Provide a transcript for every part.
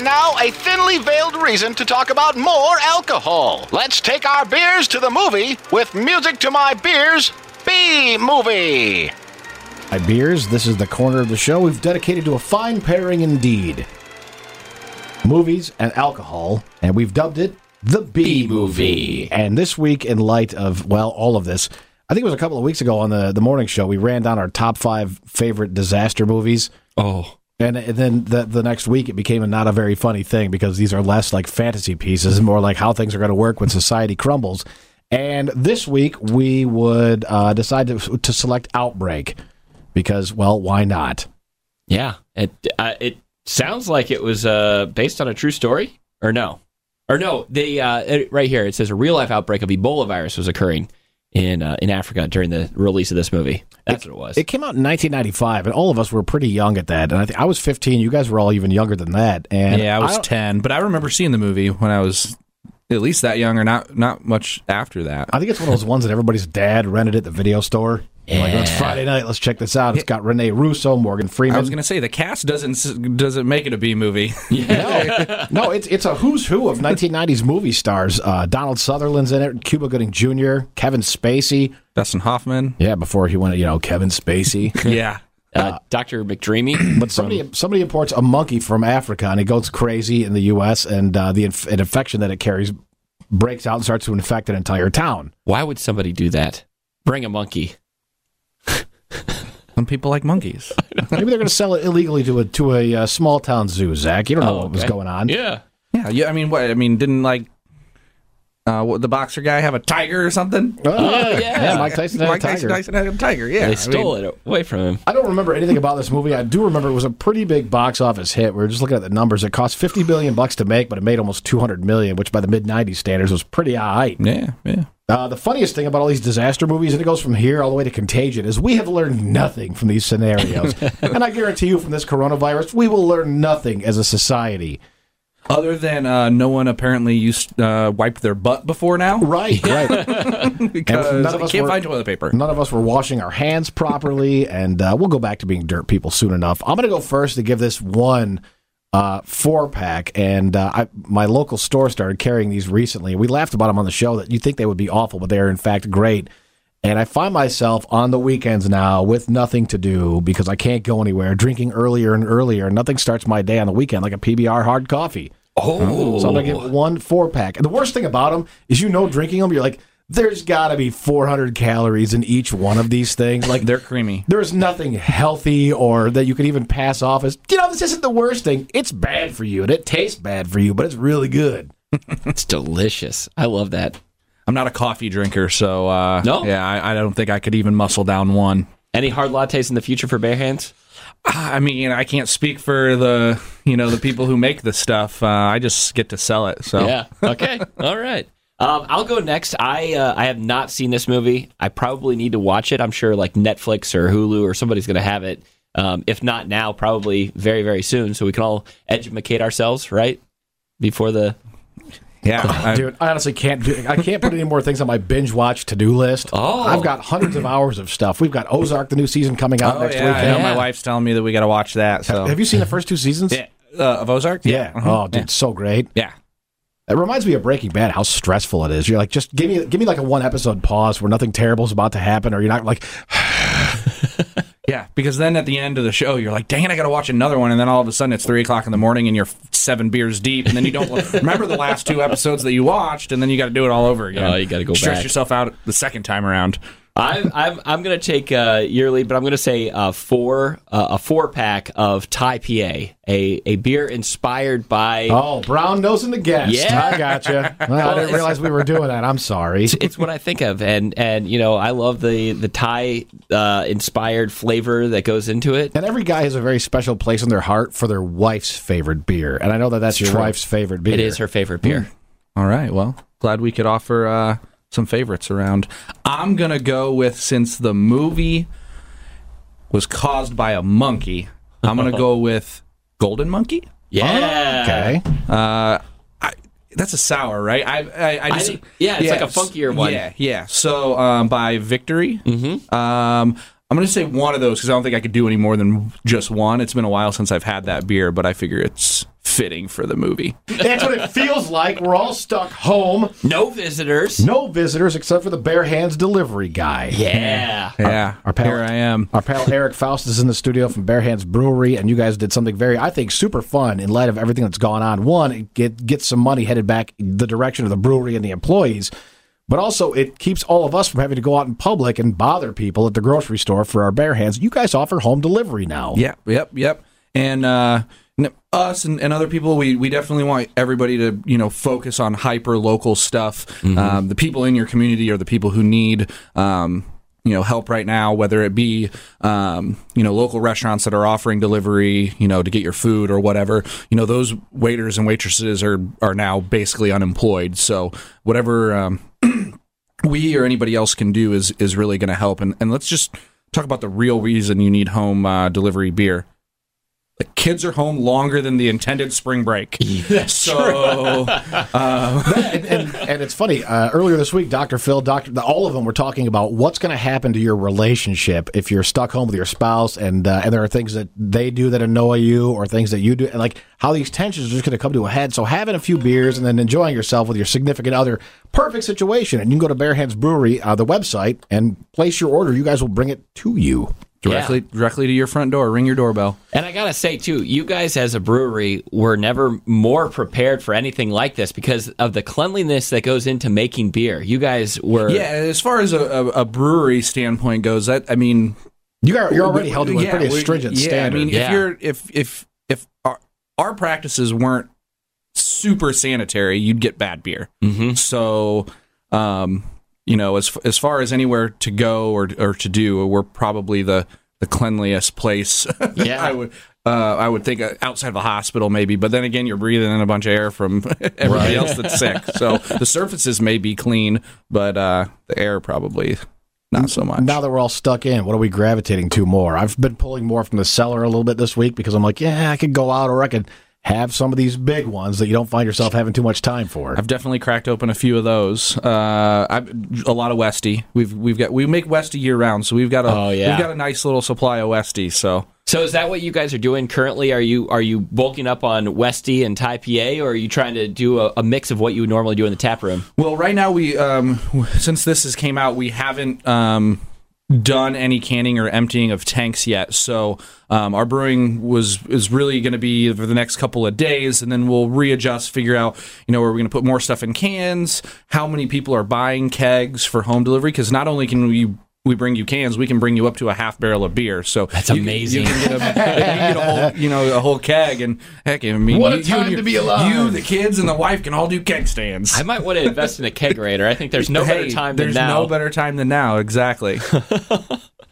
And now, a thinly veiled reason to talk about more alcohol. Let's take our beers to the movie with Music to My Beers B Movie. Hi, beers. This is the corner of the show we've dedicated to a fine pairing indeed movies and alcohol, and we've dubbed it the B movie. And this week, in light of, well, all of this, I think it was a couple of weeks ago on the, the morning show, we ran down our top five favorite disaster movies. Oh. And, then the, the next week, it became a not a very funny thing because these are less like fantasy pieces and more like how things are going to work when society crumbles. And this week, we would uh, decide to, to select Outbreak because, well, why not? Yeah. It uh, it sounds like it was uh, based on a true story, or no? Or no, the uh, it- right here it says a real life outbreak of Ebola virus was occurring in uh, in Africa during the release of this movie. That's what it was. It came out in 1995, and all of us were pretty young at that. And I, think I was 15. You guys were all even younger than that. And yeah, I was don't- 10, but I remember seeing the movie when I was at least that young or not not much after that. I think it's one of those ones that everybody's dad rented at the video store. Like, it's Friday night. Let's check this out. It's got Rene Russo, Morgan Freeman. I was going to say the cast doesn't doesn't make it a B movie. no, no, it's it's a who's who of 1990s movie stars. Uh, Donald Sutherland's in it. Cuba Gooding Jr., Kevin Spacey. Dustin Hoffman. Yeah, before he went, you know, Kevin Spacey. Yeah. uh, Doctor McDreamy. But somebody somebody imports a monkey from Africa and it goes crazy in the U.S. and uh, the inf- an infection that it carries breaks out and starts to infect an entire town. Why would somebody do that? Bring a monkey. Some people like monkeys. Maybe they're going to sell it illegally to a to a uh, small town zoo. Zach, you don't know Oh, what was okay. going on. Yeah. yeah, yeah. I mean, what? I mean, didn't like uh, what, the boxer guy have a tiger or something? Oh, yeah. Mike Tyson had a Mike tiger. Tyson, Tyson had a tiger. Yeah, They stole it away from him. I don't remember anything about this movie. I do remember it was a pretty big box office hit. We were just looking at the numbers. It cost fifty billion bucks to make, but it made almost two hundred million, which by the mid '90s standards was pretty high. Yeah, yeah. Uh, the funniest thing about all these disaster movies, and it goes from here all the way to Contagion, is we have learned nothing from these scenarios. and I guarantee you, from this coronavirus, we will learn nothing as a society. Other than uh, no one apparently used uh, wiped their butt before now Right, right. because none of us can't were- find toilet paper. None of us were washing our hands properly, and uh, we'll go back to being dirt people soon enough. I'm going to go first to give this one uh, four pack, and uh, I, my local store started carrying these recently. We laughed about them on the show that you think they would be awful, but they are in fact great. And I find myself on the weekends now with nothing to do because I can't go anywhere, drinking earlier and earlier. Nothing starts my day on the weekend like a PBR hard coffee. Oh. So I'm gonna get one four pack. And the worst thing about them is, you know, drinking them, you're like, there's got to be 400 calories in each one of these things. Like They're creamy. there's nothing healthy or that you could even pass off as, you know, this isn't the worst thing. It's bad for you and it tastes bad for you, but it's really good. It's delicious. I love that. I'm not a coffee drinker, so uh, No? Yeah, I, I don't think I could even muscle down one. Any hard lattes in the future for bare hands? I mean, I can't speak for the you know the people who make the stuff. Uh, I just get to sell it. So Yeah. Okay. All right. Um, I'll go next. I uh, I have not seen this movie. I probably need to watch it. I'm sure like Netflix or Hulu or somebody's going to have it. Um, if not now, probably very very soon, so we can all educate ourselves, right? Before the yeah, I- Dude, I honestly can't do, I can't put any more things on my binge watch to do list. Oh. I've got hundreds of hours of stuff. We've got Ozark, the new season coming out Oh, next yeah, week. Yeah. my wife's telling me that we got to watch that. So Have you seen the first two seasons? yeah. uh, of Ozark? Yeah. Uh-huh. Oh, dude, so great. yeah. It reminds me of Breaking Bad. How stressful it is. You're like, just give me, give me like a one episode pause where nothing terrible is about to happen, or you're not like, Yeah, because then at the end of the show, you're like, dang it, I got to watch another one. And then all of a sudden it's three o'clock in the morning and you're seven beers deep. And then you don't remember the last two episodes that you watched. And then you got to do it all over again. Oh, you gotta go Stress back. yourself out the second time around. I'm I'm I'm gonna take uh, your lead, but I'm gonna say uh, four uh, a four pack of Thai PA, a a beer inspired by. oh, brown nosing the guest. Yeah. I gotcha. Well, I didn't realize we were doing that. I'm sorry. It's what I think of, and and you know I love the the Thai uh, inspired flavor that goes into it. And every guy has a very special place in their heart for their wife's favorite beer. And I know that that's your true. wife's favorite beer. It is her favorite beer. All right. Well, glad we could offer uh, some favorites around. I'm going to go with since the movie was caused by a monkey, I'm going to go with Golden Monkey. Yeah. Okay. Uh, I, that's a sour, right? I, I, I just think- yeah, it's like a funkier one. Yeah, yeah. So um, by Victory, mm-hmm. um, I'm going to say one of those because I don't think I could do any more than just one. It's been a while since I've had that beer, but I figure it's fitting for the movie. That's what it feels like. We're all stuck home. No visitors. No visitors except for the bare hands delivery guy. Yeah. Yeah, our pal- here I am. Our pal Eric Faust is in the studio from Bare Hands Brewery, and you guys did something very, I think, super fun in light of everything that's gone on. One, it get get some money headed back the direction of the brewery and the employees, but also it keeps all of us from having to go out in public and bother people at the grocery store for our bare hands. You guys offer home delivery now. Yep, yep, yep. And uh, n- us and, and other people, we, we definitely want everybody to you know focus on hyper local stuff. Um, the people in your community are the people who need. Um, you know, help right now, whether it be, um, you know, local restaurants that are offering delivery, you know, to get your food or whatever, you know, those waiters and waitresses are, are now basically unemployed. So whatever, um, we or anybody else can do is is really going to help. And and let's just talk about the real reason you need home uh, delivery beer. The kids are home longer than the intended spring break. so and, and, and it's funny. Uh, earlier this week, Dr. Phil, Doctor, all of them were talking about what's going to happen to your relationship if you're stuck home with your spouse, and uh, and there are things that they do that annoy you, or things that you do, and like how these tensions are just going to come to a head. So having a few beers and then enjoying yourself with your significant other, perfect situation. And you can go to Bare Hands Brewery, uh, the website, and place your order. You guys will bring it to you. Directly directly to your front door, ring your doorbell. And I gotta say too, you guys as a brewery were never more prepared for anything like this because of the cleanliness that goes into making beer. You guys were Yeah, as far as a, a, a brewery standpoint goes, that I mean, You are, you're already held to a Yeah, pretty stringent yeah, standard. I mean, Yeah. if you're if if if our, our practices weren't super sanitary, you'd get bad beer. Mm-hmm. So, um, you know, as as far as anywhere to go or or to do, we're probably the the cleanliest place. Yeah. I would. Uh, I would think uh, outside of a hospital, maybe, but then again, you're breathing in a bunch of air from everybody else that's sick. So the surfaces may be clean, but uh, the air probably not so much. Now that we're all stuck in, what are we gravitating to more? I've been pulling more from the cellar a little bit this week because I'm like, yeah, I could go out or I could have some of these big ones that you don't find yourself having too much time for. I've definitely cracked open a few of those. Uh, I've, a lot of Westy. We've we've got we make Westy year round, so we've got a Oh, yeah. we've got a nice little supply of Westy. So So is that what you guys are doing currently? Are you are you bulking up on Westy and Thai PA, or are you trying to do a, a mix of what you would normally do in the tap room? well, right now we um, since this has came out, we haven't um, done any canning or emptying of tanks yet. So um, our brewing was is really going to be for the next couple of days, and then we'll readjust, figure out you know are we going to put more stuff in cans, how many people are buying kegs for home delivery, because not only can we we bring you cans, we can bring you up to a half barrel of beer. So That's you amazing. You can get a, you can get a whole, you know, a whole keg, and heck, I mean, What a you, time you, and to be alive. You, the kids, and the wife can all do keg stands. I might want to invest in a kegerator. I think there's no Hey, better time than now. There's no better time than now. Exactly.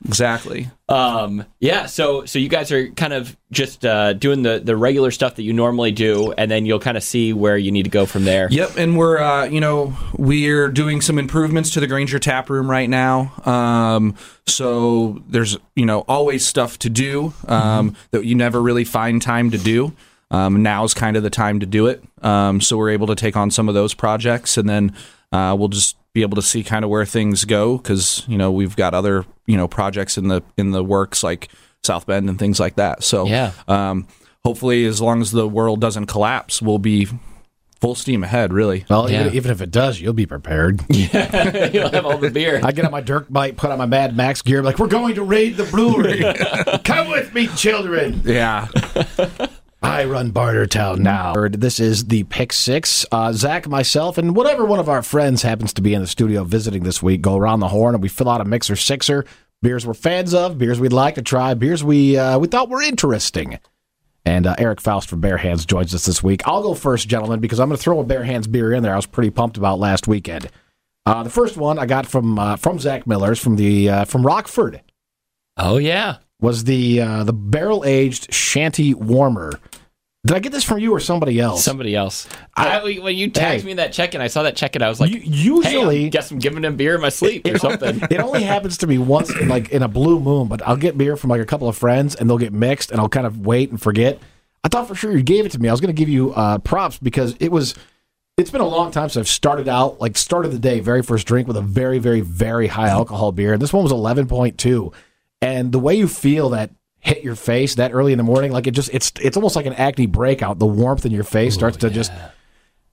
exactly. Um, yeah, so so you guys are kind of just uh, doing the the regular stuff that you normally do, and then you'll kind of see where you need to go from there. Yep, and we're uh, you know we're doing some improvements to the Granger tap room right now. Um, so there's you know always stuff to do um, that you never really find time to do. Um, now's kind of the time to do it. Um, so we're able to take on some of those projects, and then uh, we'll just be able to see kind of where things go because you know we've got other you know projects in the in the works like South Bend and things like that. So Yeah. um, hopefully, as long as the world doesn't collapse, we'll be full steam ahead. Really. well, Yeah. even, even if it does, you'll be prepared. Yeah, you'll have all the beer. I get on my dirt bike, put on my Mad Max gear, like, we're going to raid the brewery. Come with me, children. Yeah. I run Bartertown now. This is the Pick Six. Uh, Zach, myself, and whatever one of our friends happens to be in the studio visiting this week go around the horn and we fill out a mixer sixer. Beers we're fans of, beers we'd like to try, beers we uh, we thought were interesting. And uh, Eric Faust from Bare Hands joins us this week. I'll go first, gentlemen, because I'm going to throw a Bare Hands beer in there. I was pretty pumped about last weekend. Uh, the first one I got from uh, from Zach Miller's from the uh, from Rockford Oh yeah, was the uh, the barrel aged shanty warmer. Did I get this from you or somebody else? somebody else. I, when you tagged Hey. me that check and I saw that check and I was like, usually- hey, I guess I'm giving him beer in my sleep or something. it only happens to me once, in, like in a blue moon. But I'll get beer from like a couple of friends, and they'll get mixed, and I'll kind of wait and forget. I thought for sure you gave it to me. I was going to give you uh, props because it was. It's been a long time since I've started out, like started the day, very first drink with a very, very, very high alcohol beer. This one was eleven point two, and the way you feel that hit your face that early in the morning. Like it just it's it's almost like an acne breakout. The warmth in your face starts to just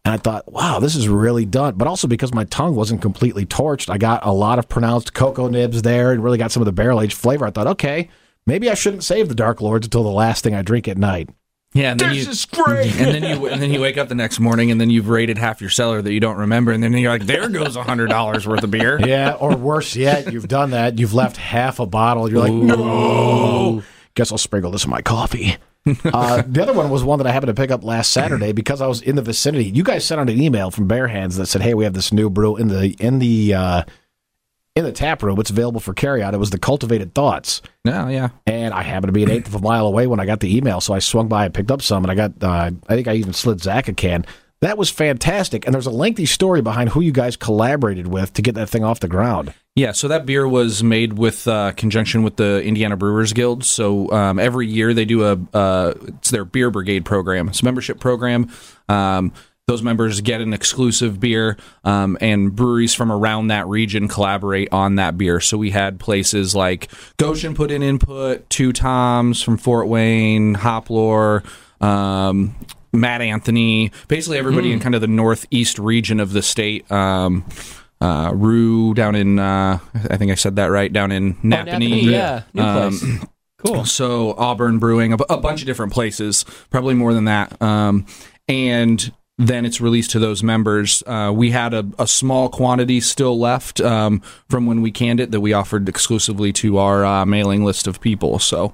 and I thought, wow, this is really done. But also because my tongue wasn't completely torched, I got a lot of pronounced cocoa nibs there and really got some of the barrel aged flavor. I thought, okay, maybe I shouldn't save the Dark Lords until the last thing I drink at night. Yeah, and then This you, is great. and then you and then you wake up the next morning and then you've raided half your cellar that you don't remember, and then you're like, there goes a hundred dollars worth of beer. Yeah, or worse yet, you've done that. You've left half a bottle. You're like, no. Guess I'll sprinkle this in my coffee. uh, the other one was one that I happened to pick up last Saturday because I was in the vicinity. You guys sent out an email from Bare Hands that said, "Hey, we have this new brew in the in the uh, in the tap room. It's available for carryout." It was the Cultivated Thoughts, Yeah, yeah. and I happened to be an eighth of a mile away when I got the email, so I swung by and picked up some, and I got. Uh, I think I even slid Zach a can. That was fantastic, and there's a lengthy story behind who you guys collaborated with to get that thing off the ground. Yeah, so that beer was made with uh, conjunction with the Indiana Brewers Guild. So um, every year they do a uh, it's their beer brigade program. It's a membership program. Um, those members get an exclusive beer, um, and breweries from around that region collaborate on that beer. So we had places like Goshen put in input, Two Toms from Fort Wayne, Hoplore, um, Mad Anthony, basically everybody in kind of the northeast region of the state. Um, uh, Rue down in, uh, I think I said that right, down in Nappanee. Nappanee, yeah, new place. cool. So Auburn Brewing, a, bunch of different places, probably more than that. Um, and then it's released to those members. Uh, we had a, a small quantity still left um, from when we canned it that we offered exclusively to our uh, mailing list of people. So,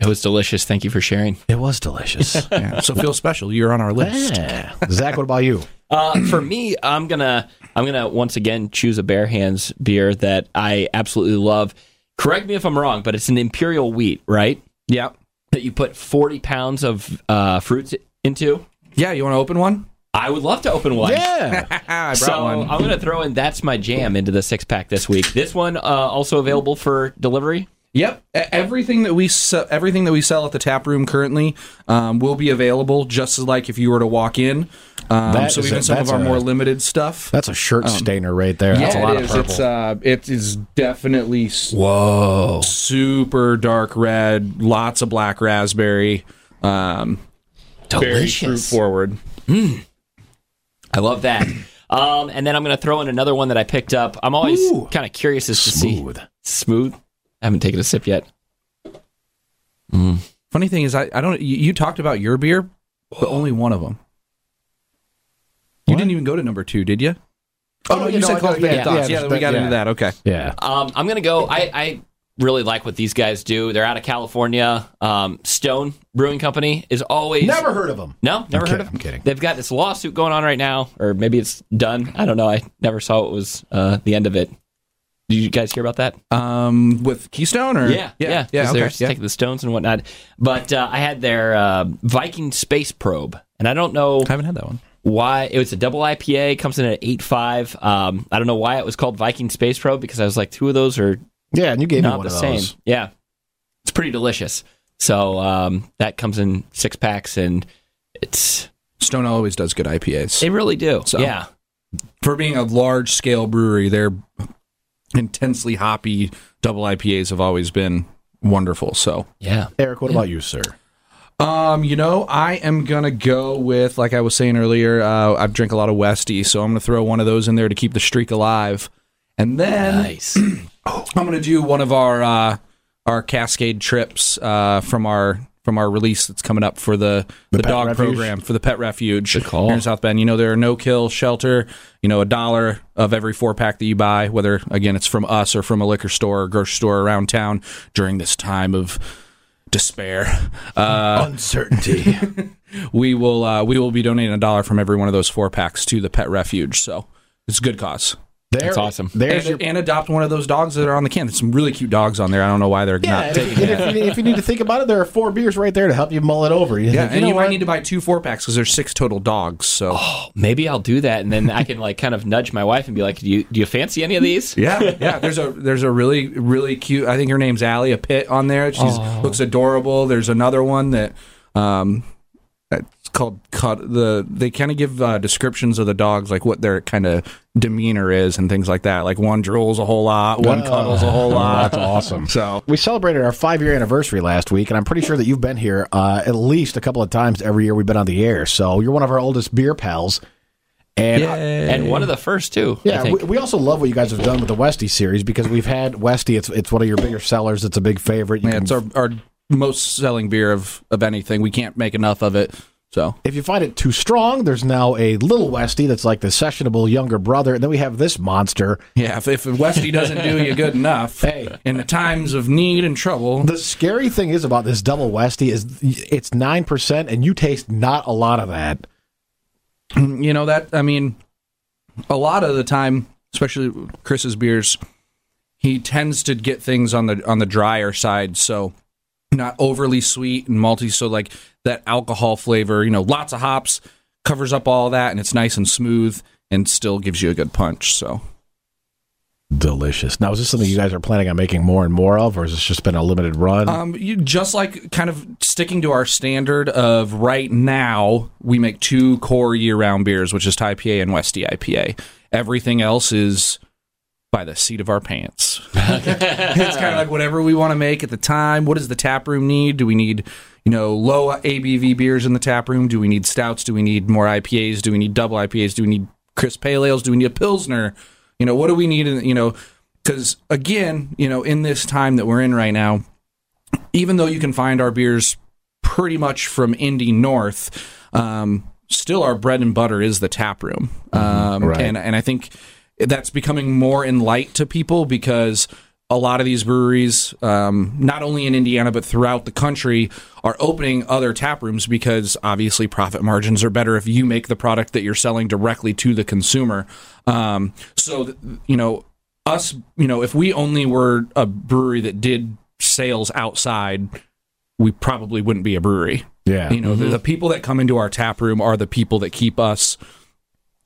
It was delicious. Thank you for sharing. It was delicious. yeah, so feel special. You're on our list. Yeah. Zach, what about you? Uh, for me, I'm gonna I'm gonna once again choose a Bare Hands beer that I absolutely love. Correct me if I'm wrong, but it's an imperial wheat, right? Yep. That you put 40 pounds of uh, fruits into. Yeah, you want to open one? I would love to open one. Yeah. I brought So one. I'm gonna throw in that's my jam into the six pack this week. This one uh, also available for delivery. Yep, everything that we se- everything that we sell at the tap room currently um, will be available, just as like if you were to walk in. Um, so is even a- some of our a- more limited stuff. That's a shirt stainer right there. That's a lot it of purple. It's uh, it is definitely Whoa! super dark red, lots of black raspberry, um, very fruit Delicious. forward. I love that. Um, and then I'm going to throw in another one that I picked up. I'm always kind of curious as to Smooth. see smooth. I haven't taken a sip yet. Funny thing is, I, I don't. You, you talked about your beer, but only one of them. You didn't even go to number two, did you? Oh, no, you you know, said I know, cultivated yeah, thoughts. yeah, Yeah, we got yeah. into that. Okay. Yeah. Um, I'm going to go. I, I really like what these guys do. They're out of California. Um, Stone Brewing Company is always Never heard of them. No, never I'm heard kidding, of. I'm kidding. They've got this lawsuit going on right now, or maybe it's done. I don't know. I never saw it was uh, the end of it. Did you guys hear about that? Um, with Keystone or Yeah, yeah, yeah, yeah. 'cause they're yeah. taking the stones and whatnot. But uh, I had their uh, Viking space probe, and I don't know I haven't had that one. why it was a double IPA. Comes in at eight five. Um, I don't know why it was called Viking space probe because I was like, two of those are Yeah, and you gave me not one the of same. Yeah, it's pretty delicious. So um, that comes in six packs, and it's Stone always does good IPAs. they really do. So- Yeah, For being a large scale brewery, their intensely hoppy double IPAs have always been wonderful. So, yeah. Eric, what about you, sir? um, you know, I am gonna go with like I was saying earlier. Uh, I drink a lot of Westy, so I'm gonna throw one of those in there to keep the streak alive. And then Nice. I'm gonna do one of our uh, our Cascade trips uh, from our from our release that's coming up for the the, Pet dog Refuge? program for the pet refuge Good call. here in South Bend. You know, there are no kill shelter. You know, a dollar of every four pack that you buy, whether again it's from us or from a liquor store or grocery store around town during this time of despair. Uh, Uncertainty. we will uh, we will be donating a dollar from every one of those four packs to the pet refuge. So it's a good cause. That's awesome. There's And, your, and adopt one of those dogs that are on the can. There's some really cute dogs on there. I don't know why they're yeah, not and taking if, if, you, if you need to think about it, there are four beers right there to help you mull it over. You Yeah, think, and know you might need to buy two four packs because there's six total dogs. So Maybe I'll do that, and then I can like kind of nudge my wife and be like, "Do you do you fancy any of these?" yeah, yeah. There's a there's a really really cute. I think her name's Allie. A pit on there. She's looks adorable. There's another one that um, It's called cut. The they kind of give uh, descriptions of the dogs, like what their kind of demeanor is and things like that. Like one drools a whole lot, one Wow. cuddles a whole lot. That's awesome. So We celebrated our five year anniversary last week, and I'm pretty sure that you've been here uh, at least a couple of times every year we've been on the air. So you're one of our oldest beer pals. And and one of the first two. I yeah, think. we, we also love what you guys have done with the Westy series because we've had Westy. It's it's one of your bigger sellers. It's a big favorite. You yeah, can- it's our, our most selling beer of of anything. We can't make enough of it. So if you find it too strong, there's now a little Westy that's like the sessionable younger brother, and then we have this monster. yeah, if, if Westy doesn't do you good enough, Hey. in the times of need and trouble, The scary thing is about this double Westy is it's nine percent, and you taste not a lot of that. you know that I mean, a lot of the time, especially Chris's beers, he tends to get things on the on the drier side, so not overly sweet and malty. So like that alcohol flavor, you know, lots of hops covers up all that, and it's nice and smooth, and still gives you a good punch. So Delicious. Now, is this something you guys are planning on making more and more of, or has this just been a limited run? Um, you, just like kind of sticking to our standard of right now, we make two core year-round beers, which is Thai IPA and Westy IPA. Everything else is by the seat of our pants. it's kind of like whatever we want to make at the time. What does the tap room need? Do we need, you know, low ABV beers in the tap room? Do we need stouts? Do we need more IPAs? Do we need double IPAs? Do we need crisp pale ales? Do we need a pilsner? You know, what do we need? In, you know, because again, you know, in this time that we're in right now, even though you can find our beers pretty much from Indy North, um, still our bread and butter is the tap room, um, Right. and and I think that's becoming more in light to people because a lot of these breweries, um, not only in Indiana but throughout the country, are opening other tap rooms because obviously profit margins are better if you make the product that you're selling directly to the consumer. Um, so th- you know us, you know, if we only were a brewery that did sales outside, we probably wouldn't be a brewery. yeah. You know, the, the people that come into our tap room are the people that keep us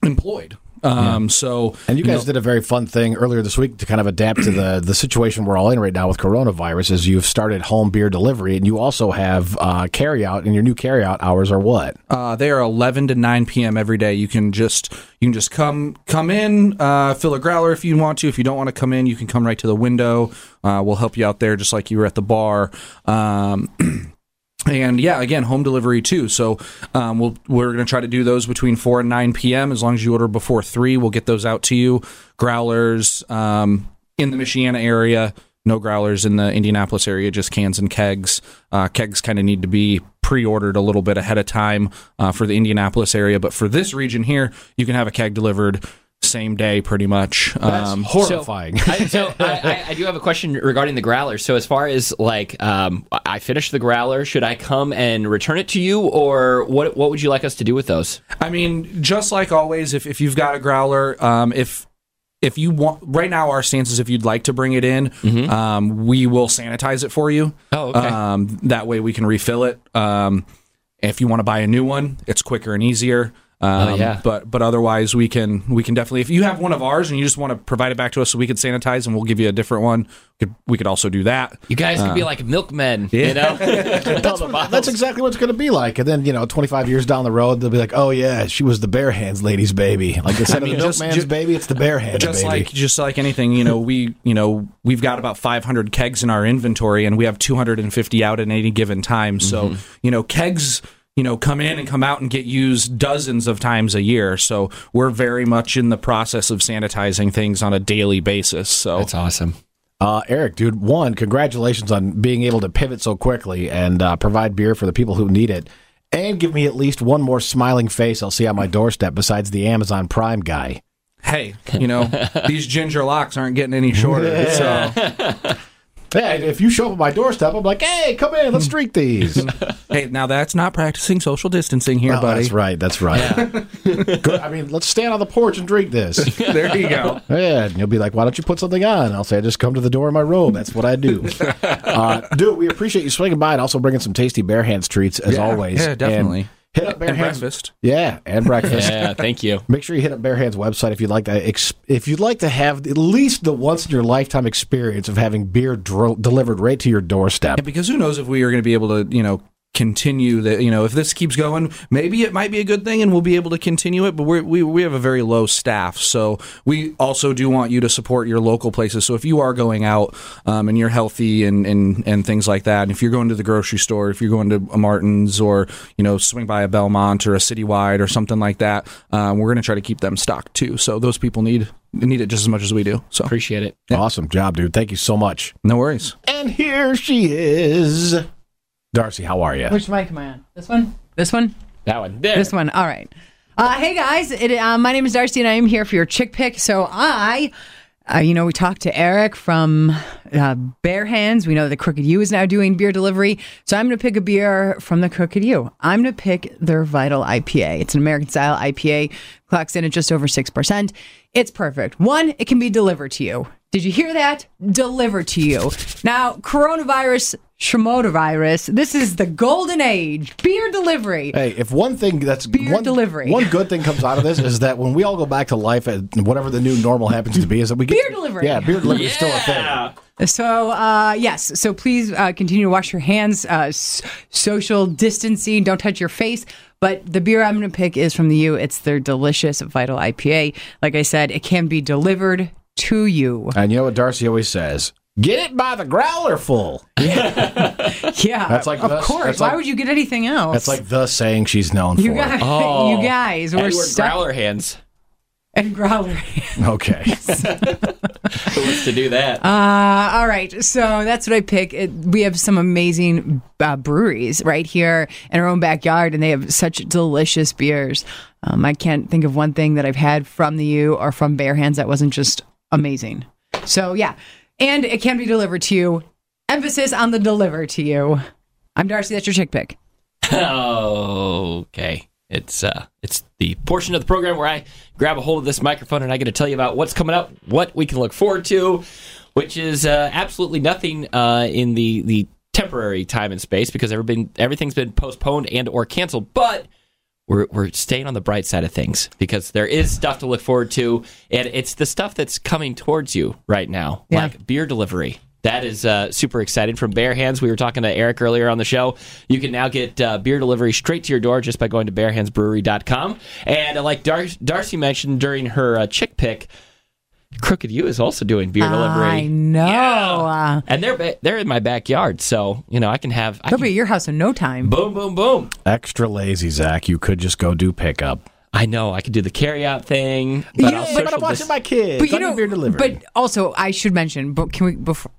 employed. Um, so And you guys did a very fun thing earlier this week to kind of adapt to the the situation we're all in right now with coronavirus. Is you've started home beer delivery, and you also have uh, carry out. And your new carry out hours are what? Uh, they are 11 to 9 p.m. every day. You can just you can just come come in, uh, fill a growler if you want to. If you don't want to come in, you can come right to the window. Uh, we'll help you out there, just like you were at the bar. Um, and yeah, again, home delivery too. So um, we'll, we're going to try to do those between 4 and 9 p.m. As long as you order before 3, we'll get those out to you. Growlers um, in the Michiana area, no growlers in the Indianapolis area, just cans and kegs. Uh, kegs kind of need to be pre ordered a little bit ahead of time uh, for the Indianapolis area. But for this region here, you can have a keg delivered same day pretty much. Um, horrifying. I, so I, I, do have a question regarding the growler. So as far as like, um, I finished the growler. Should I come and return it to you, or what? What would you like us to do with those? I mean, just like always, if, if you've got a growler, um, if if you want, right now our stance is if you'd like to bring it in, um, we will sanitize it for you. Oh, okay. Um, that way we can refill it. Um, if you want to buy a new one, it's quicker and easier. Um, Oh, yeah. But but otherwise, we can we can definitely. If you have one of ours and you just want to provide it back to us so we can sanitize and we'll give you a different one, we could, we could also do that. You guys could be like milkmen, you know? that's, what- that's exactly what it's going to be like. And then you know, 25 years down the road, they'll be like, "Oh yeah, she was the bare hands lady's baby." Like instead mean, of the just- milkman's ju- baby, it's the bare hands just baby. like just like anything you know we you know we've got about 500 kegs in our inventory and we have 250 out at any given time so you know kegs you know come in and come out and get used dozens of times a year so we're very much in the process of sanitizing things on a daily basis so That's awesome. Uh, Eric, dude, one, congratulations on being able to pivot so quickly and uh, provide beer for the people who need it. And give me at least one more smiling face I'll see on my doorstep besides the Amazon Prime guy. hey you know these ginger locks aren't getting any shorter so Hey, if you show up at my doorstep, I'm like, hey, come in, let's drink these. hey now that's not practicing social distancing here Oh, buddy That's right, that's right. Good. I mean, let's stand on the porch and drink this. there you go Yeah, and you'll be like, why don't you put something on? I'll say, I just come to the door in my robe. That's what I do. uh, dude, we appreciate you swinging by and also bringing some tasty Bare Hands treats as Yeah, always. yeah, definitely. And hit up Bare and Hands. breakfast Yeah, and breakfast. Yeah, thank you. Make sure you hit up Bare Hands website if you'd like to ex- if you'd like to have at least the once in your lifetime experience of having beer dro- delivered right to your doorstep. Yeah, because who knows if we are going to be able to, you know, continue that. You know, if this keeps going, maybe it might be a good thing, and we'll be able to continue it. But we're, we we have a very low staff, so we also do want you to support your local places. So if you are going out um, and you're healthy and, and and things like that, and if you're going to the grocery store, if you're going to a Martin's or you know swing by a Belmont or a Citywide or something like that, um, we're going to try to keep them stocked too. So those people need need it just as much as we do. So Appreciate it. Awesome job, dude. Thank you so much. no worries. And here she is. Darcy, how are you? Which mic am I on? This one? This one? That one. There. This one. All right. Uh, hey guys, it, uh, my name is Darcy, and I am here for your chick pick. So I, uh, you know, we talked to Eric from uh, Bare Hands. We know the Crooked Ewe is now doing beer delivery. So I'm going to pick a beer from the Crooked Ewe. I'm going to pick their Vital IPA. It's an American style IPA, clocks in at just over six percent. It's perfect. One, it can be delivered to you. Did you hear that? Delivered to you. Now, coronavirus, Shimodavirus, this is the golden age. Beer delivery. Hey, if one thing that's Beer one, delivery. one good thing comes out of this is that when we all go back to life and whatever the new normal happens to be, is that we get Beer delivery. Yeah, beer delivery is still a thing. So, uh, yes. So please uh, continue to wash your hands, uh, s- social distancing, don't touch your face. But the beer I'm going to pick is from the Ewe. It's their delicious Vital IPA. Like I said, it can be delivered to you. And you know what Darcy always says? Get it by the growler full. Yeah. That's like of the- course. that's Why like- would you get anything else? That's like the saying she's known you for. guys, Oh. you guys, we're Edward stuck Growler hands. and growler. hands. Okay. Who wants to do that? Uh, all right, so that's what I pick. It, we have some amazing uh, breweries right here in our own backyard, and they have such delicious beers. Um, I can't think of one thing that I've had from the Ewe or from Bare Hands that wasn't just amazing. So yeah, and it can be delivered to you. Emphasis on the deliver to you. I'm Darcy. That's your chick pick. okay. It's uh it's the portion of the program where I grab a hold of this microphone and I get to tell you about what's coming up, what we can look forward to, which is uh, absolutely nothing uh, in the the temporary time and space because everything everything's been postponed and or canceled, but we're, we're staying on the bright side of things because there is stuff to look forward to, and it's the stuff that's coming towards you right now, Yeah. like beer delivery. That is uh, super exciting. From Bare Hands, we were talking to Eric earlier on the show. You can now get uh, beer delivery straight to your door just by going to barehandsbrewery.com. And uh, like Dar- Darcy mentioned during her uh, chick pick, Crooked Ewe is also doing beer delivery. I know. Uh, And they're they're in my backyard, so you know I can have I they'll can, be at your house in no time. boom boom boom. Extra lazy, Zach. You could just go do pickup. I know I could do the carry out thing, but You I'll know, social But I'm watching dis- my kids. But you know, beer delivery. but also I should mention, but can we before,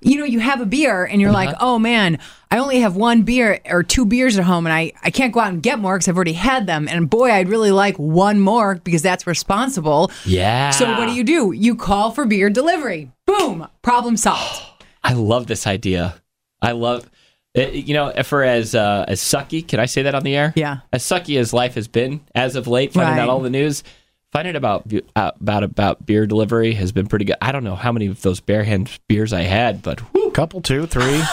you know, you have a beer and you're Uh-huh. like, oh man, I only have one beer or two beers at home, and I I can't go out and get more because I've already had them, and boy, I'd really like one more because that's responsible. Yeah. So what do you do? You call for beer delivery. Boom, problem solved. I love this idea. I love, it, you know, for as uh, as sucky. Can I say that on the air? Yeah. As sucky as life has been as of late, finding Right. out all the news, finding about uh, about about beer delivery has been pretty good. I don't know how many of those bare hand beers I had, but whew, couple, two, three.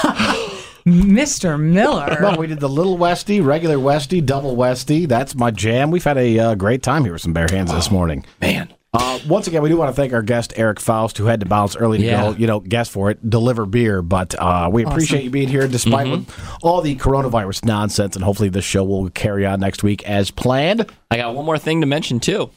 Mr. Miller. no, we did the little Westy, regular Westy, double Westy. That's my jam. We've had a uh, great time here with some bare hands this morning. man, Uh, once again, we do want to thank our guest Eric Faust, who had to bounce early to Yeah. go, you know, guess for it, deliver beer. But uh, we appreciate you being here, despite Mm-hmm. all the coronavirus nonsense. And hopefully, this show will carry on next week as planned. I got one more thing to mention too.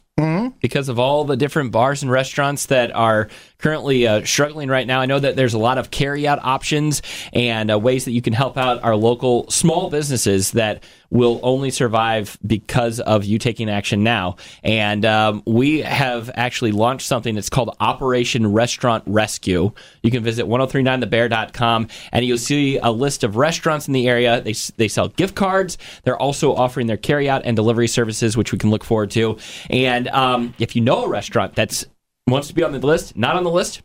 Because of all the different bars and restaurants that are currently uh, struggling right now, I know that there's a lot of carry-out options and uh, ways that you can help out our local small businesses that will only survive because of you taking action now. And um, we have actually launched something that's called Operation Restaurant Rescue. You can visit 1039thebear.com and you'll see a list of restaurants in the area. They, they sell gift cards. They're also offering their carry-out and delivery services, which we can look forward to. And um, if you know a restaurant that's wants to be on the list, not on the list,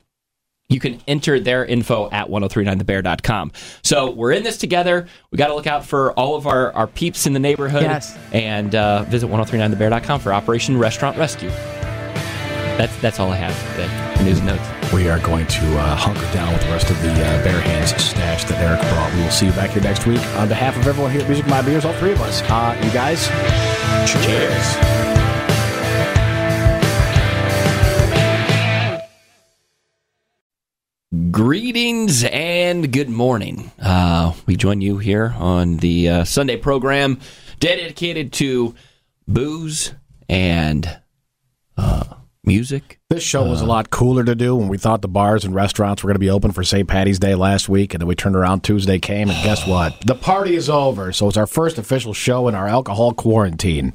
you can enter their info at 1039thebear.com. So we're in this together. We got to look out for all of our, our peeps in the neighborhood. Yes. And uh, visit 1039thebear.com for Operation Restaurant Rescue. That's that's all I have today. for News and notes. We are going to uh, hunker down with the rest of the uh, bare hands stash that Eric brought. We will see you back here next week. On behalf of everyone here at Music My Beers, all three of us, uh, you guys, cheers. Greetings and good morning. Uh, we join you here on the uh, Sunday program dedicated to booze and uh, music. This show was a lot cooler to do when we thought the bars and restaurants were going to be open for St. Patty's Day last week, and then we turned around Tuesday came, and guess what? The party is over. So it's our first official show in our alcohol quarantine.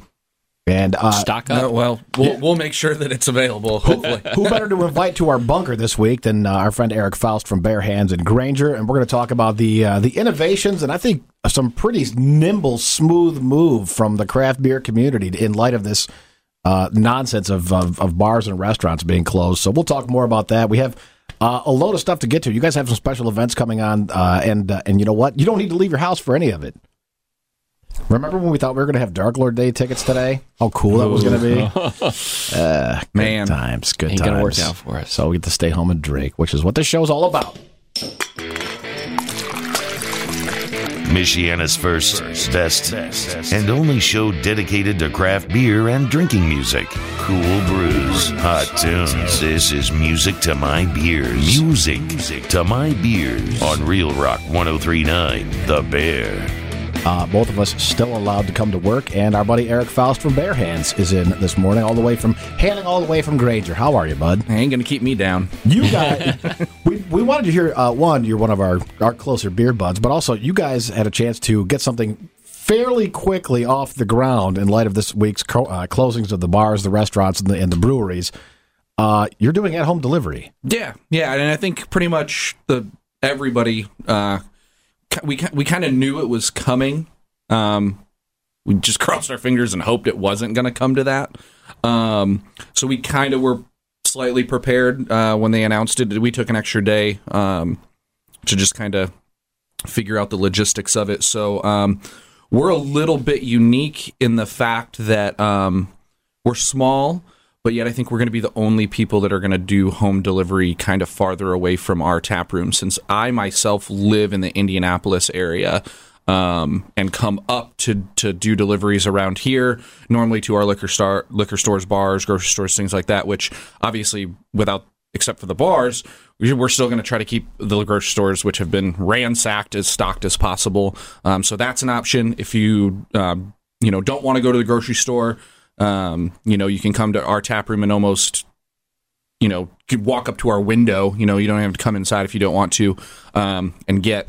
And uh, Stock up. Uh, well, we'll we'll make sure that it's available. Hopefully. who better to invite to our bunker this week than uh, our friend Eric Faust from Bare Hands and Granger? And we're going to talk about the uh, the innovations and I think some pretty nimble, smooth move from the craft beer community in light of this uh, nonsense of, of of bars and restaurants being closed. So we'll talk more about that. We have. Uh, a load of stuff to get to. You guys have some special events coming on, uh, and uh, and you know what? You don't need to leave your house for any of it. Remember when we thought we were going to have Dark Lord Day tickets today? How cool that was going to be! Uh, good Man. times, good Ain't times. gonna work out for us. So we get to stay home and drink, which is what this show's all about. Michiana's first, best, and only show dedicated to craft beer and drinking music. Cool brews, hot tunes. This is music to my beers. Music to my beers on Real Rock 1039, The Bear. Uh, both of us still allowed to come to work, and our buddy Eric Faust from Bare Hands is in this morning, all the way from hailing all the way from Granger. How are you, bud? I ain't gonna keep me down. You guys, we, we wanted to hear uh, one. You're one of our our closer beer buds, but also you guys had a chance to get something fairly quickly off the ground in light of this week's co- uh, closings of the bars, the restaurants, and the, and the breweries. Uh, you're doing at home delivery. Yeah, yeah, and I think pretty much the everybody uh, we we kind of knew it was coming. Um, we just crossed our fingers and hoped it wasn't going to come to that. Um, so we kind of were slightly prepared uh, when they announced it. We took an extra day um, to just kind of figure out the logistics of it. So um, we're a little bit unique in the fact that um, we're small, but yet I think we're going to be the only people that are going to do home delivery kind of farther away from our tap room. Since I myself live in the Indianapolis area. Um, and come up to to do deliveries around here, normally to our liquor store, liquor stores, bars, grocery stores, things like that. Which obviously, without except for the bars, we- we're still going to try to keep the grocery stores, which have been ransacked, as stocked as possible. Um, so that's an option. If you um, you know don't want to go to the grocery store, um, you know you can come to our tap room and almost you know walk up to our window. You know you don't have to come inside if you don't want to, um, and get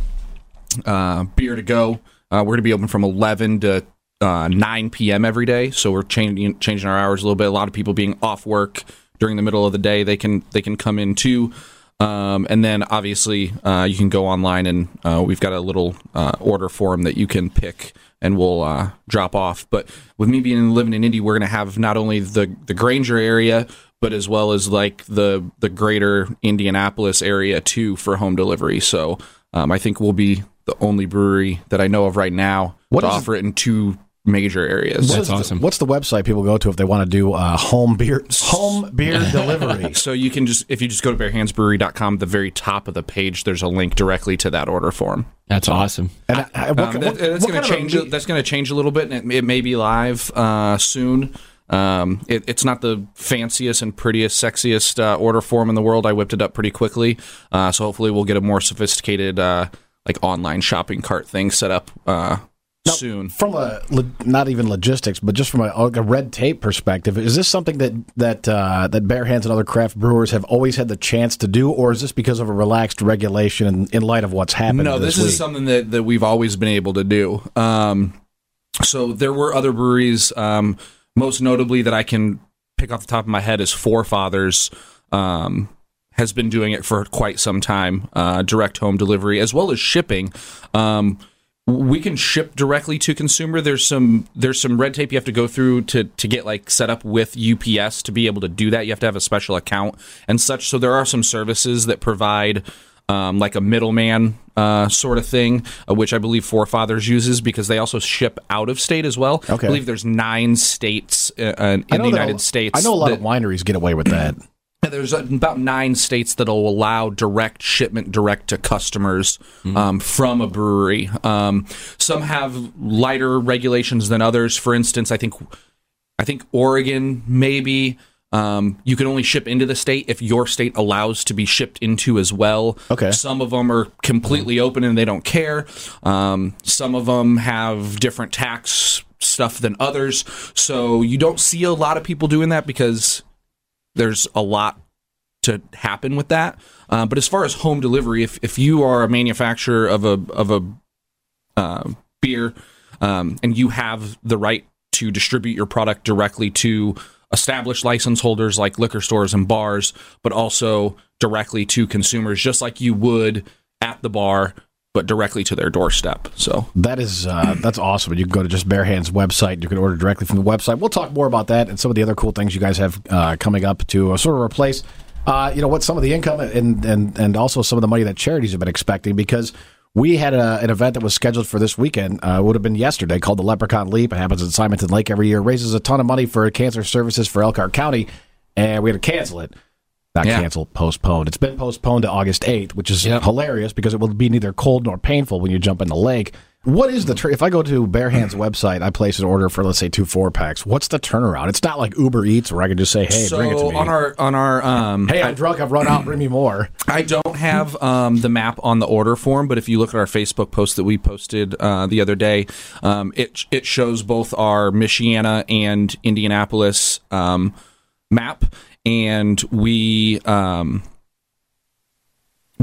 uh, beer to go. Uh, we're going to be open from 11 to uh, 9 p.m. every day, so we're changing changing our hours a little bit. A lot of people being off work during the middle of the day, they can they can come in too. Um, and then obviously uh, you can go online and uh, we've got a little uh, order form that you can pick and we'll uh, drop off. But with me being living in Indy, we're going to have not only the the Granger area, but as well as like the the greater Indianapolis area too for home delivery. So um, I think we'll be the only brewery that I know of right now What to offer it in two major areas. What is the- what's the website people go to if they want to do uh, home beer home beer delivery? So you can just if you just go to barehandsbrewery.com, the very top of the page, there's a link directly to that order form. That's awesome. And uh, what, Um, what- that- that's going to of a change. That's going to change a little bit, and it, it may be live uh, soon. Um, it, it's not the fanciest and prettiest, sexiest uh, order form in the world. I whipped it up pretty quickly, uh, so hopefully we'll get a more sophisticated, uh, like online shopping cart thing set up uh, soon. from a not even logistics, but just from a, a red tape perspective, is this something that that uh, that Bare Hands and other craft brewers have always had the chance to do, or is this because of a relaxed regulation in, in light of what's happened? No, this, this, is something that, that we've always been able to do. Um, so there were other breweries, um, most notably that I can pick off the top of my head is Forefathers. Um, has been doing it for quite some time, uh, direct home delivery as well as shipping. Um, we can ship directly to consumer. There's some there's some red tape you have to go through to to get like set up with UPS to be able to do that. You have to have a special account and such. So there are some services that provide um, like a middleman uh, sort of thing, uh, which I believe Forefathers uses because they also ship out of state as well. Okay. I believe there's nine states uh, uh, in the United a- States. I know a lot that- of wineries get away with that. There's about nine states that'll allow direct shipment direct to customers um, from a brewery. Um, some have lighter regulations than others. For instance, I think I think Oregon maybe Um, you can only ship into the state if your state allows to be shipped into as well. Okay. Some of them are completely open and they don't care. Um, some of them have different tax stuff than others. So you don't see a lot of people doing that because there's a lot to happen with that. Uh, but as far as home delivery, if, if you are a manufacturer of a of a uh, beer um, and you have the right to distribute your product directly to established license holders like liquor stores and bars, but also directly to consumers, just like you would at the bar, but directly to their doorstep. So That is uh, that's awesome. You can go to just Bare Hands website. You can order directly from the website. We'll talk more about that and some of the other cool things you guys have uh, coming up to uh, sort of replace, uh, you know, what some of the income and and and also some of the money that charities have been expecting because. We had a, an event that was scheduled for this weekend. Uh, would have been yesterday, called the Leprechaun Leap. It happens in Simonton Lake every year. Raises a ton of money for cancer services for Elkhart County, and we had to cancel it. Not Yeah. cancel, postponed. It's been postponed to August 8th, which is hilarious because it will be neither cold nor painful when you jump in the lake. What is the tr- if I go to Bare Hands website, I place an order for let's say two four packs. What's the turnaround? It's not like Uber Eats where I can just say, "Hey, so bring it to me." on our on our um, hey, I'm drunk. I've run out. Bring me more. I don't have um, the map on the order form, but if you look at our Facebook post that we posted uh, the other day, um, it it shows both our Michiana and Indianapolis um, map, and we um,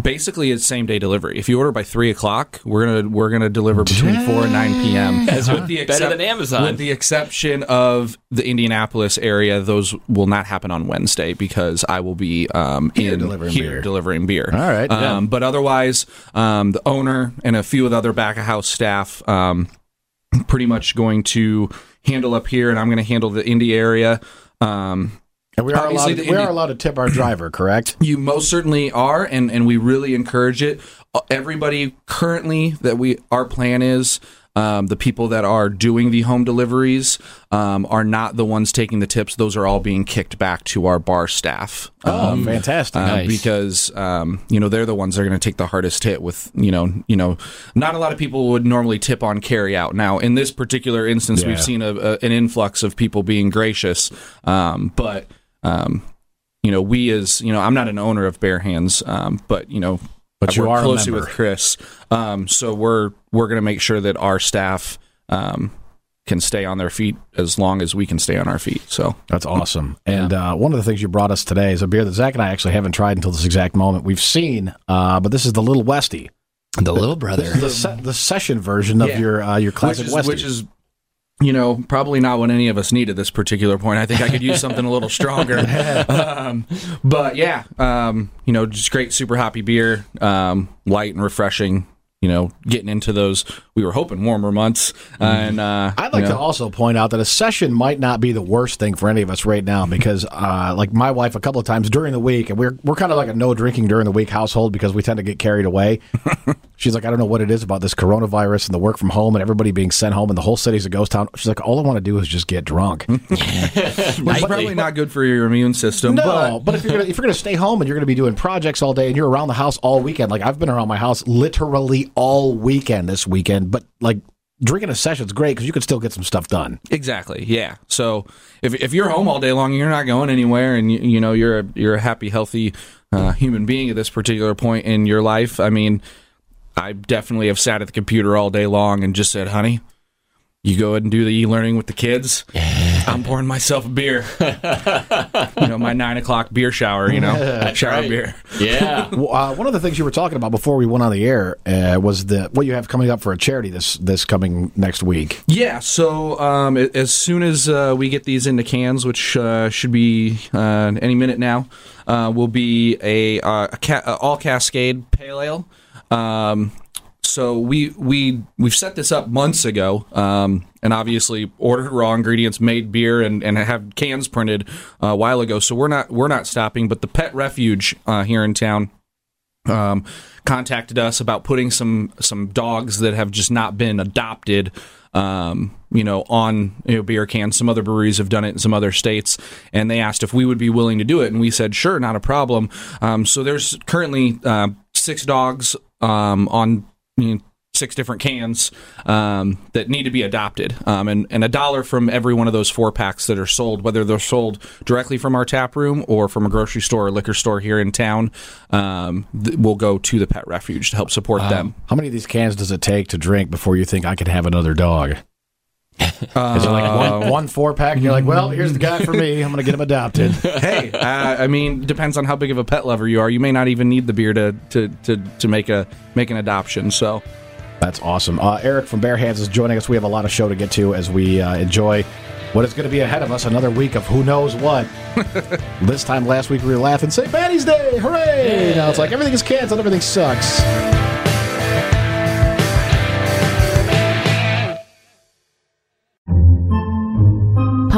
basically it's same day delivery. If you order by three o'clock, we're gonna we're gonna deliver between four and nine p.m. with the Better than Amazon. With the exception of the Indianapolis area, those will not happen on Wednesday because I will be um, in delivering here beer. delivering beer. All right, yeah. Um, But otherwise, um, the owner and a few of the other back of house staff um, pretty much going to handle up here, and I'm going to handle the Indy area. Um, And we are allowed. To, we Indi- are allowed to tip our driver, correct? you most certainly are, and, and we really encourage it. Uh, Everybody currently that we our plan is um, the people that are doing the home deliveries um, are not the ones taking the tips. Those are all being kicked back to our bar staff. Oh, fantastic! Uh, Nice. because um, you know they're the ones that are going to take the hardest hit with you know you know not a lot of people would normally tip on carry out now in this particular instance Yeah. we've seen a, a, an influx of people being gracious um, but um, you know we as you know I'm not an owner of Bare Hands um, but you know But I you work are closely member. with Chris um, so we're we're going to make sure that our staff um, can stay on their feet as long as we can stay on our feet so That's awesome. And uh, one of the things you brought us today is a beer that Zach and I actually haven't tried until this exact moment. We've seen, uh, but this is the Little Westy, The little brother. the se- the session version of Yeah. your uh, your classic which is, Westy. which is you know probably not what any of us need at this particular point. I think i could use something a little stronger. Um, but yeah um, you know just great super hoppy beer um, light and refreshing you know getting into those we were hoping warmer months and uh, I'd like you to also point out that a session might not be the worst thing for any of us right now because, uh, like my wife, a couple of times during the week, and we're we're kind of like a no drinking during the week household because we tend to get carried away. She's like, I don't know what it is about this coronavirus and the work from home and everybody being sent home and the whole city's a ghost town. She's like, all I want to do is just get drunk. it's probably not good for your immune system No, but but, if you're gonna if you're gonna stay home and you're gonna be doing projects all day and you're around the house all weekend, like I've been around my house literally all weekend this weekend, but like drinking a session's great because you can still get some stuff done. Exactly. Yeah. So if if you're home all day long and you're not going anywhere, and you, you know you're a you're a happy, healthy uh, human being at this particular point in your life, I mean, I definitely have sat at the computer all day long and just said, "Honey, you go ahead and do the e-learning with the kids. I'm pouring myself a beer. you know, my nine o'clock beer shower. You know, shower right. beer. Yeah. Well, uh, one of the things you were talking about before we went on the air uh, was the what you have coming up for a charity this this coming next week. Yeah, so um, a- as soon as uh, we get these into cans, which uh, should be uh, any minute now, uh, will be a, uh, a ca- uh, all Cascade Pale Ale. Um, so we we we've set this up months ago, um, and obviously ordered raw ingredients, made beer, and, and have cans printed uh, a while ago. So we're not we're not stopping. But the Pet Refuge uh, here in town um, contacted us about putting some some dogs that have just not been adopted um, you know on you know, beer cans some other breweries have done it in some other states and they asked if we would be willing to do it and we said sure not a problem um, so there's currently uh, six dogs um, on you know, six different cans um, that need to be adopted, um, and and a dollar from every one of those four packs that are sold, whether they're sold directly from our tap room or from a grocery store or liquor store here in town, um, th- will go to the pet refuge to help support them. How many of these cans does it take to drink before you think I could have another dog? Is it like one, one four pack, and you're like, well, here's the guy for me. I'm going to get him adopted. hey, uh, I mean, depends on how big of a pet lover you are. You may not even need the beer to to, to, to make a make an adoption. So. That's awesome. Uh, Eric from Bare Hands is joining us. We have a lot of show to get to as we uh, enjoy what is going to be ahead of us. Another week of who knows what. this time last week we were laughing, say Patty's Day, hooray! Now it's like everything is canceled, everything sucks.